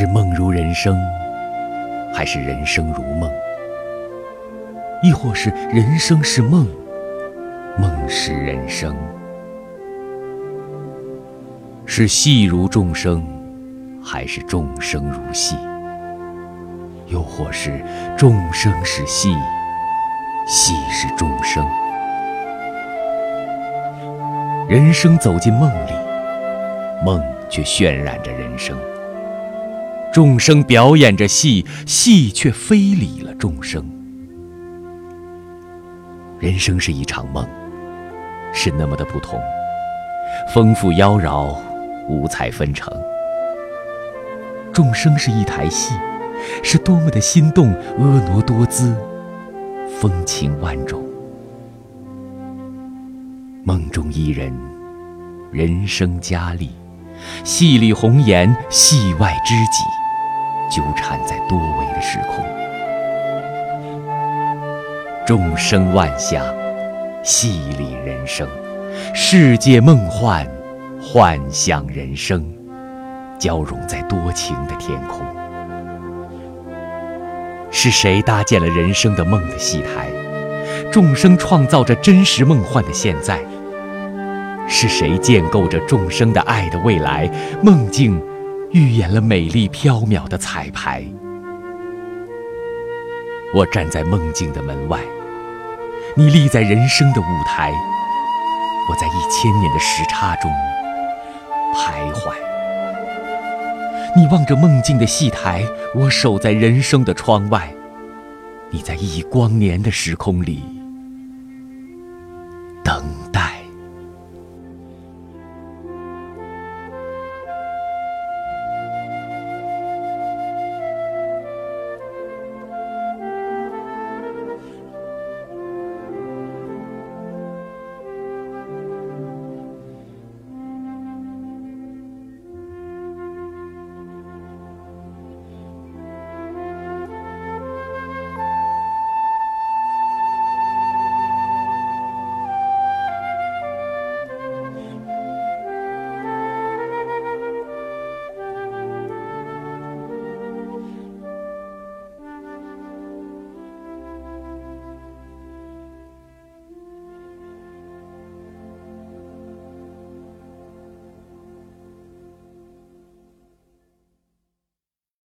是梦如人生，还是人生如梦？亦或是人生是梦，梦是人生？是戏如众生，还是众生如戏？又或是众生是戏，戏是众生？人生走进梦里，梦却渲染着人生。众生表演着戏，戏却非礼了众生。人生是一场梦，是那么的不同，丰富妖娆，五彩纷呈。众生是一台戏，是多么的心动，婀娜多姿，风情万种。梦中伊人，人生佳丽，戏里红颜，戏外知己。纠缠在多维的时空，众生万象，戏里人生，世界梦幻，幻象人生，交融在多情的天空。是谁搭建了人生的梦的戏台？众生创造着真实梦幻的现在。是谁建构着众生的爱的未来？梦境。预演了美丽飘渺的彩排。我站在梦境的门外，你立在人生的舞台。我在一千年的时差中徘徊。你望着梦境的戏台，我守在人生的窗外。你在一光年的时空里。